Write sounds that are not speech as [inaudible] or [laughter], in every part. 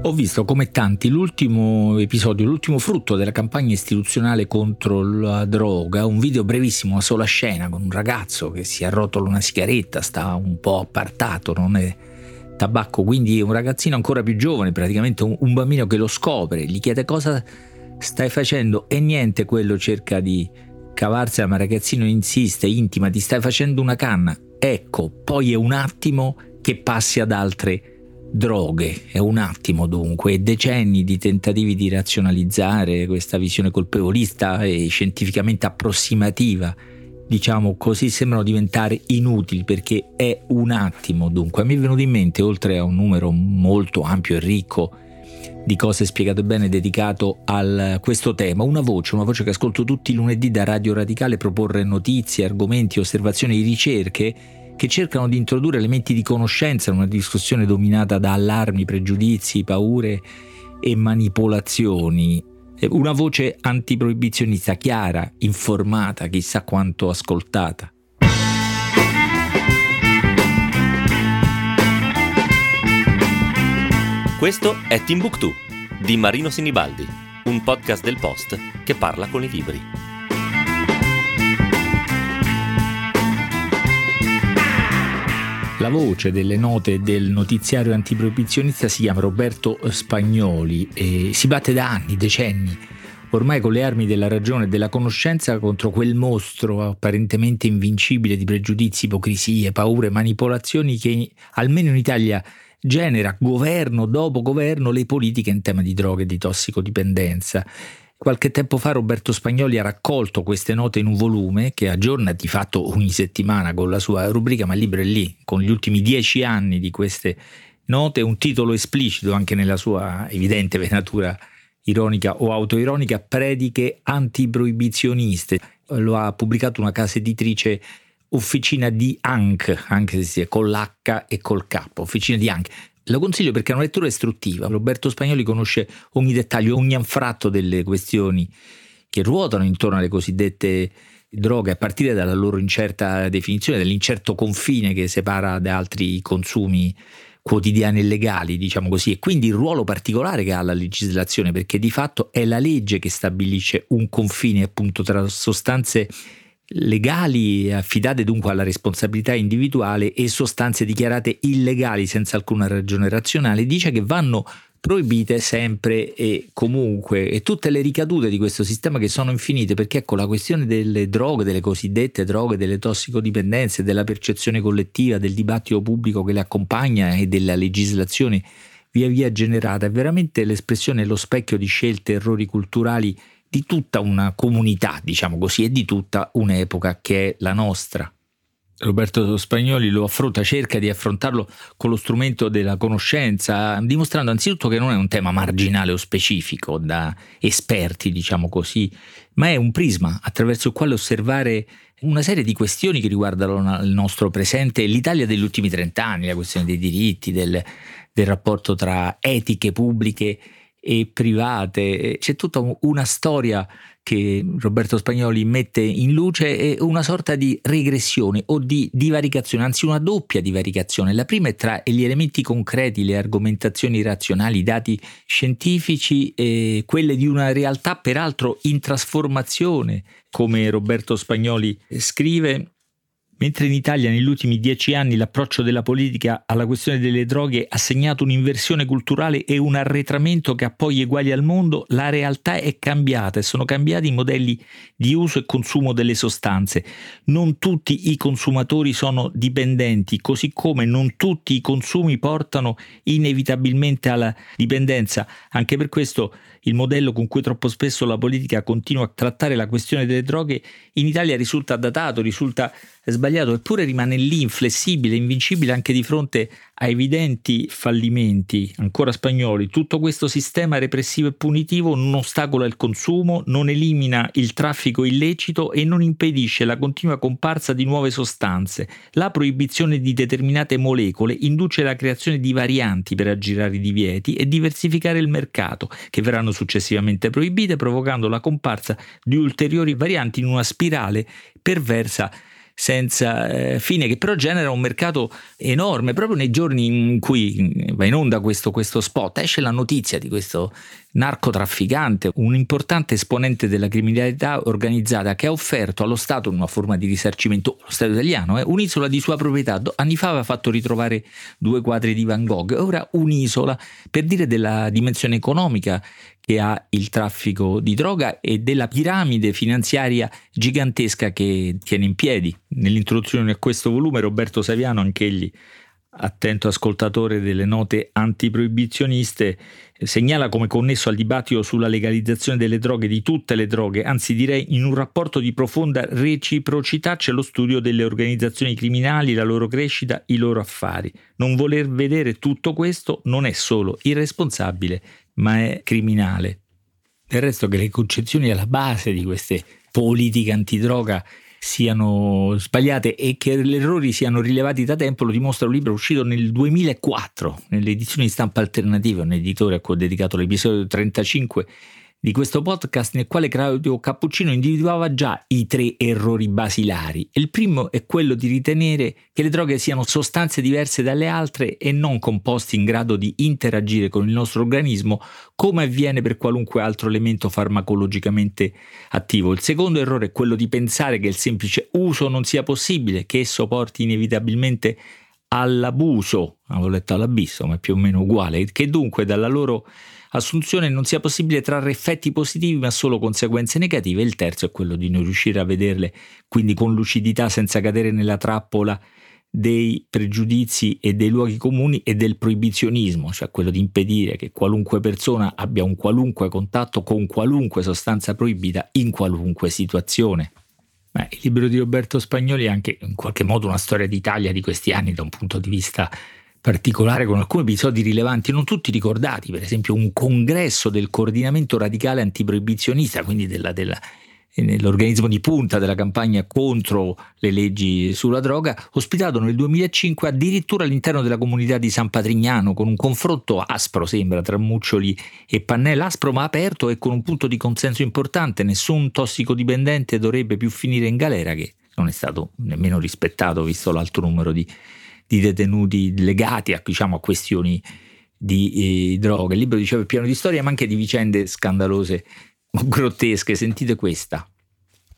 Ho visto come tanti l'ultimo episodio, l'ultimo frutto della campagna istituzionale contro la droga, un video brevissimo, una sola scena con un ragazzo che si arrotola una sigaretta, sta un po' appartato, non è tabacco, quindi un ragazzino ancora più giovane, praticamente un, un bambino che lo scopre, gli chiede cosa stai facendo e niente, quello cerca di cavarsela, ma il ragazzino insiste, intima, ti stai facendo una canna. Ecco, poi è un attimo che passi ad altre droghe. È un attimo dunque, decenni di tentativi di razionalizzare questa visione colpevolista e scientificamente approssimativa, diciamo così, sembrano diventare inutili perché è un attimo dunque. Mi è venuto in mente, oltre a un numero molto ampio e ricco di cose spiegate bene dedicato a questo tema, una voce, una voce che ascolto tutti i lunedì da Radio Radicale proporre notizie, argomenti, osservazioni, ricerche che cercano di introdurre elementi di conoscenza in una discussione dominata da allarmi, pregiudizi, paure e manipolazioni. Una voce antiproibizionista chiara, informata, chissà quanto ascoltata. Questo è Timbuktu di Marino Sinibaldi, un podcast del Post che parla con i libri. La voce delle note del notiziario antiproibizionista si chiama Roberto Spagnoli e si batte da anni, decenni, ormai con le armi della ragione e della conoscenza contro quel mostro apparentemente invincibile di pregiudizi, ipocrisie, paure, manipolazioni che almeno in Italia genera governo dopo governo le politiche in tema di droghe e di tossicodipendenza. Qualche tempo fa Roberto Spagnoli ha raccolto queste note in un volume che aggiorna di fatto ogni settimana con la sua rubrica, ma il libro è lì, con gli ultimi dieci anni di queste note, un titolo esplicito anche nella sua evidente venatura ironica o autoironica, prediche antiproibizioniste. Lo ha pubblicato una casa editrice Officina di Anc, anche se sia con l'H e col K, Officina di Anc. Lo consiglio perché è una lettura istruttiva. Roberto Spagnoli conosce ogni dettaglio, ogni anfratto delle questioni che ruotano intorno alle cosiddette droghe, a partire dalla loro incerta definizione, dall'incerto confine che separa da altri consumi quotidiani e legali, diciamo così, e quindi il ruolo particolare che ha la legislazione, perché di fatto è la legge che stabilisce un confine appunto tra sostanze legali affidate dunque alla responsabilità individuale e sostanze dichiarate illegali senza alcuna ragione razionale, dice che vanno proibite sempre e comunque. E tutte le ricadute di questo sistema che sono infinite perché ecco la questione delle droghe, delle cosiddette droghe, delle tossicodipendenze, della percezione collettiva, del dibattito pubblico che le accompagna e della legislazione via via generata è veramente l'espressione, lo specchio di scelte, errori culturali di tutta una comunità, diciamo così, e di tutta un'epoca che è la nostra. Roberto Spagnoli lo affronta, cerca di affrontarlo con lo strumento della conoscenza, dimostrando anzitutto che non è un tema marginale o specifico da esperti, diciamo così, ma è un prisma attraverso il quale osservare una serie di questioni che riguardano il nostro presente e l'Italia degli ultimi trent'anni, la questione dei diritti, del, del rapporto tra etiche pubbliche e private. C'è tutta una storia che Roberto Spagnoli mette in luce una sorta di regressione o di divaricazione, anzi una doppia divaricazione. La prima è tra gli elementi concreti, le argomentazioni razionali, i dati scientifici e quelle di una realtà peraltro in trasformazione, come Roberto Spagnoli scrive, Mentre in Italia negli ultimi dieci anni l'approccio della politica alla questione delle droghe ha segnato un'inversione culturale e un arretramento che ha poi eguali al mondo, la realtà è cambiata e sono cambiati i modelli di uso e consumo delle sostanze. Non tutti i consumatori sono dipendenti, così come non tutti i consumi portano inevitabilmente alla dipendenza. Anche per questo il modello con cui troppo spesso la politica continua a trattare la questione delle droghe in Italia risulta datato, risulta sbagliato, eppure rimane lì inflessibile, invincibile anche di fronte a evidenti fallimenti, ancora spagnoli. Tutto questo sistema repressivo e punitivo non ostacola il consumo, non elimina il traffico illecito e non impedisce la continua comparsa di nuove sostanze. La proibizione di determinate molecole induce la creazione di varianti per aggirare i divieti e diversificare il mercato, che verranno successivamente proibite, provocando la comparsa di ulteriori varianti in una spirale perversa senza eh, fine, che però genera un mercato enorme. Proprio nei giorni in cui va in onda questo, questo spot, esce la notizia di questo narcotrafficante, un importante esponente della criminalità organizzata che ha offerto allo Stato una forma di risarcimento, lo Stato italiano, eh, un'isola di sua proprietà. Anni fa aveva fatto ritrovare due quadri di Van Gogh, ora un'isola per dire della dimensione economica che ha il traffico di droga e della piramide finanziaria gigantesca che tiene in piedi. Nell'introduzione a questo volume Roberto Saviano, anch'egli attento ascoltatore delle note antiproibizioniste, segnala come connesso al dibattito sulla legalizzazione delle droghe, di tutte le droghe, anzi direi in un rapporto di profonda reciprocità c'è lo studio delle organizzazioni criminali, la loro crescita, i loro affari. Non voler vedere tutto questo non è solo irresponsabile, ma è criminale. Del resto che le concezioni alla base di queste politiche antidroga siano sbagliate e che gli errori siano rilevati da tempo lo dimostra un libro uscito nel 2004 nell'edizione di stampa alternativa, un editore a cui ho dedicato l'episodio 35 di questo podcast nel quale Claudio Cappuccino individuava già i tre errori basilari. Il primo è quello di ritenere che le droghe siano sostanze diverse dalle altre e non composti in grado di interagire con il nostro organismo come avviene per qualunque altro elemento farmacologicamente attivo. Il secondo errore è quello di pensare che il semplice uso non sia possibile, che esso porti inevitabilmente all'abuso, avevo letto all'abisso, ma è più o meno uguale, che dunque dalla loro assunzione non sia possibile trarre effetti positivi ma solo conseguenze negative. Il terzo è quello di non riuscire a vederle quindi con lucidità senza cadere nella trappola dei pregiudizi e dei luoghi comuni e del proibizionismo, cioè quello di impedire che qualunque persona abbia un qualunque contatto con qualunque sostanza proibita in qualunque situazione. Beh, il libro di Roberto Spagnoli è anche in qualche modo una storia d'Italia di questi anni da un punto di vista particolare con alcuni episodi rilevanti, non tutti ricordati, per esempio un congresso del coordinamento radicale antiproibizionista, quindi della, della nell'organismo di punta della campagna contro le leggi sulla droga, ospitato nel 2005 addirittura all'interno della comunità di San Patrignano, con un confronto aspro, sembra, tra Muccioli e Pannella, aspro ma aperto e con un punto di consenso importante. Nessun tossicodipendente dovrebbe più finire in galera, che non è stato nemmeno rispettato, visto l'alto numero di di detenuti legati a, diciamo, a questioni di eh, droga. Il libro diceva pieno di storie, ma anche di vicende scandalose grottesche. Sentite questa.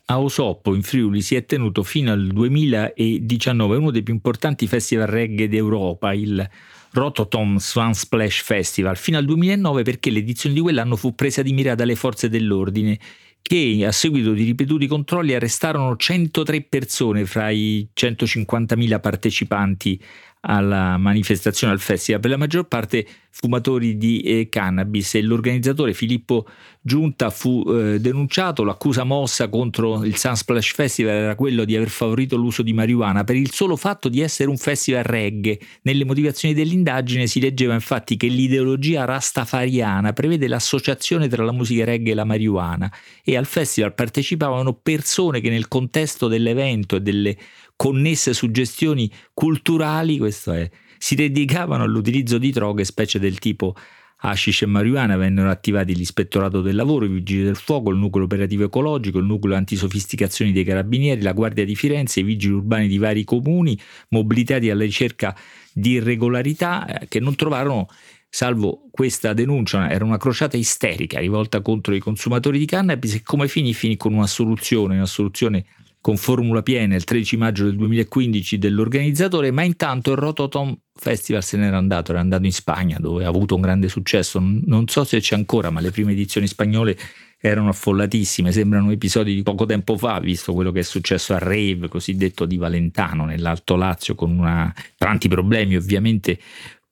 A Osoppo, in Friuli, si è tenuto fino al 2019 uno dei più importanti festival reggae d'Europa, il Rototom Swan Splash Festival, fino al 2009 perché l'edizione di quell'anno fu presa di mira dalle forze dell'ordine che a seguito di ripetuti controlli arrestarono 103 persone fra i 150.000 partecipanti alla manifestazione al festival, per la maggior parte fumatori di eh, cannabis. E l'organizzatore Filippo Giunta fu eh, denunciato, l'accusa mossa contro il Sunsplash Festival era quello di aver favorito l'uso di marijuana. Per il solo fatto di essere un festival reggae. Nelle motivazioni dell'indagine si leggeva infatti che l'ideologia rastafariana prevede l'associazione tra la musica reggae e la marijuana. E al festival partecipavano persone che nel contesto dell'evento e delle connesse suggestioni culturali, questo è, si dedicavano all'utilizzo di droghe, specie del tipo hashish e marijuana, vennero attivati l'ispettorato del lavoro, i vigili del fuoco, il nucleo operativo ecologico, il nucleo antisofisticazioni dei carabinieri, la guardia di Firenze, i vigili urbani di vari comuni, mobilitati alla ricerca di irregolarità eh, che non trovarono salvo questa denuncia, era una crociata isterica rivolta contro i consumatori di cannabis e come finì finì con una soluzione, una soluzione con formula piena il 13 maggio del 2015 dell'organizzatore, ma intanto il Rototom Festival se n'era andato, era andato in Spagna dove ha avuto un grande successo, non so se c'è ancora, ma le prime edizioni spagnole erano affollatissime, sembrano episodi di poco tempo fa, visto quello che è successo al rave cosiddetto di Valentano nell'Alto Lazio, con una, tanti problemi ovviamente,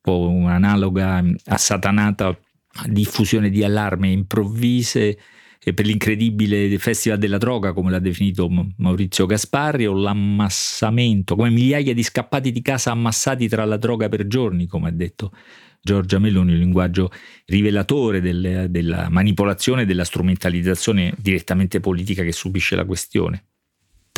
un'analoga assatanata diffusione di allarme improvvise per l'incredibile festival della droga, come l'ha definito Maurizio Gasparri, o l'ammassamento, come migliaia di scappati di casa ammassati tra la droga per giorni, come ha detto Giorgia Meloni, un linguaggio rivelatore del, della manipolazione e della strumentalizzazione direttamente politica che subisce la questione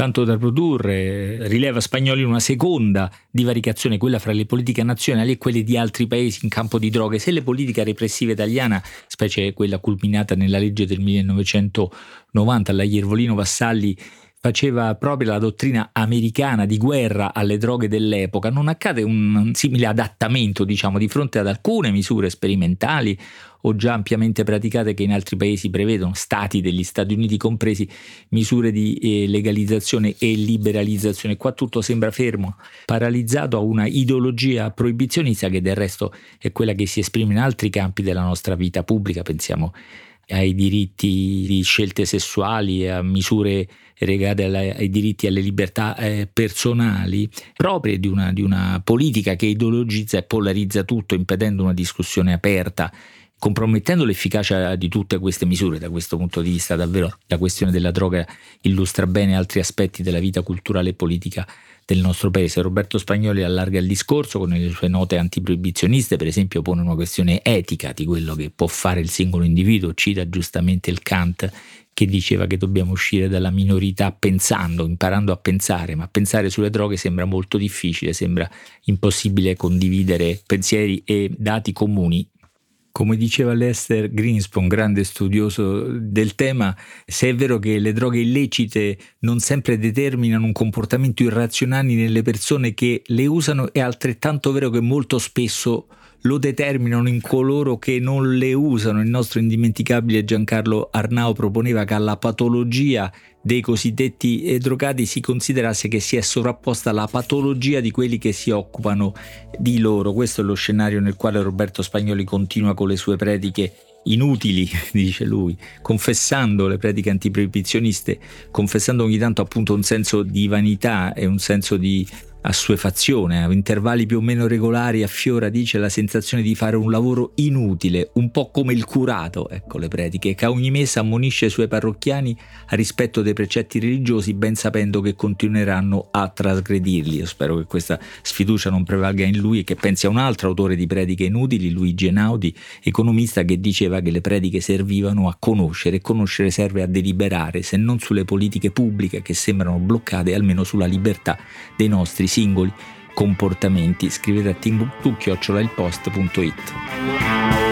tanto da produrre, rileva Spagnoli una seconda divaricazione, quella fra le politiche nazionali e quelle di altri paesi in campo di droghe. Se le politiche repressive italiana, specie quella culminata nella legge del 1990, la Iervolino Vassalli, faceva proprio la dottrina americana di guerra alle droghe dell'epoca, non accade un simile adattamento, diciamo, di fronte ad alcune misure sperimentali o già ampiamente praticate che in altri paesi prevedono, stati degli Stati Uniti compresi, misure di eh, legalizzazione e liberalizzazione. Qua tutto sembra fermo, paralizzato a una ideologia proibizionista che del resto è quella che si esprime in altri campi della nostra vita pubblica, pensiamo ai diritti di scelte sessuali, a misure legate ai diritti e alle libertà eh, personali, proprie di una, di una politica che ideologizza e polarizza tutto, impedendo una discussione aperta compromettendo l'efficacia di tutte queste misure. Da questo punto di vista, davvero la questione della droga illustra bene altri aspetti della vita culturale e politica del nostro paese. Roberto Spagnoli allarga il discorso con le sue note antiproibizioniste, per esempio pone una questione etica di quello che può fare il singolo individuo, cita giustamente il Kant che diceva che dobbiamo uscire dalla minorità pensando, imparando a pensare, ma pensare sulle droghe sembra molto difficile, sembra impossibile condividere pensieri e dati comuni come diceva Lester Greenspan, grande studioso del tema, se è vero che le droghe illecite non sempre determinano un comportamento irrazionale nelle persone che le usano, è altrettanto vero che molto spesso lo determinano in coloro che non le usano. Il nostro indimenticabile Giancarlo Arnao proponeva che alla patologia dei cosiddetti eh, drogati si considerasse che si è sovrapposta la patologia di quelli che si occupano di loro. Questo è lo scenario nel quale Roberto Spagnoli continua con le sue prediche inutili, [laughs] dice lui, confessando le prediche antiproibizioniste, confessando ogni tanto appunto un senso di vanità e un senso di assuefazione, a intervalli più o meno regolari affiora, dice, la sensazione di fare un lavoro inutile, un po' come il curato, ecco le prediche, che a ogni messa ammonisce i suoi parrocchiani a rispetto dei precetti religiosi, ben sapendo che continueranno a trasgredirli. Io spero che questa sfiducia non prevalga in lui e che pensi a un altro autore di prediche inutili, Luigi Enaudi, economista, che diceva che le prediche servivano a conoscere e conoscere serve a deliberare, se non sulle politiche pubbliche che sembrano bloccate, almeno sulla libertà dei nostri singoli comportamenti. Scrivete a timbuktu-ilpost.it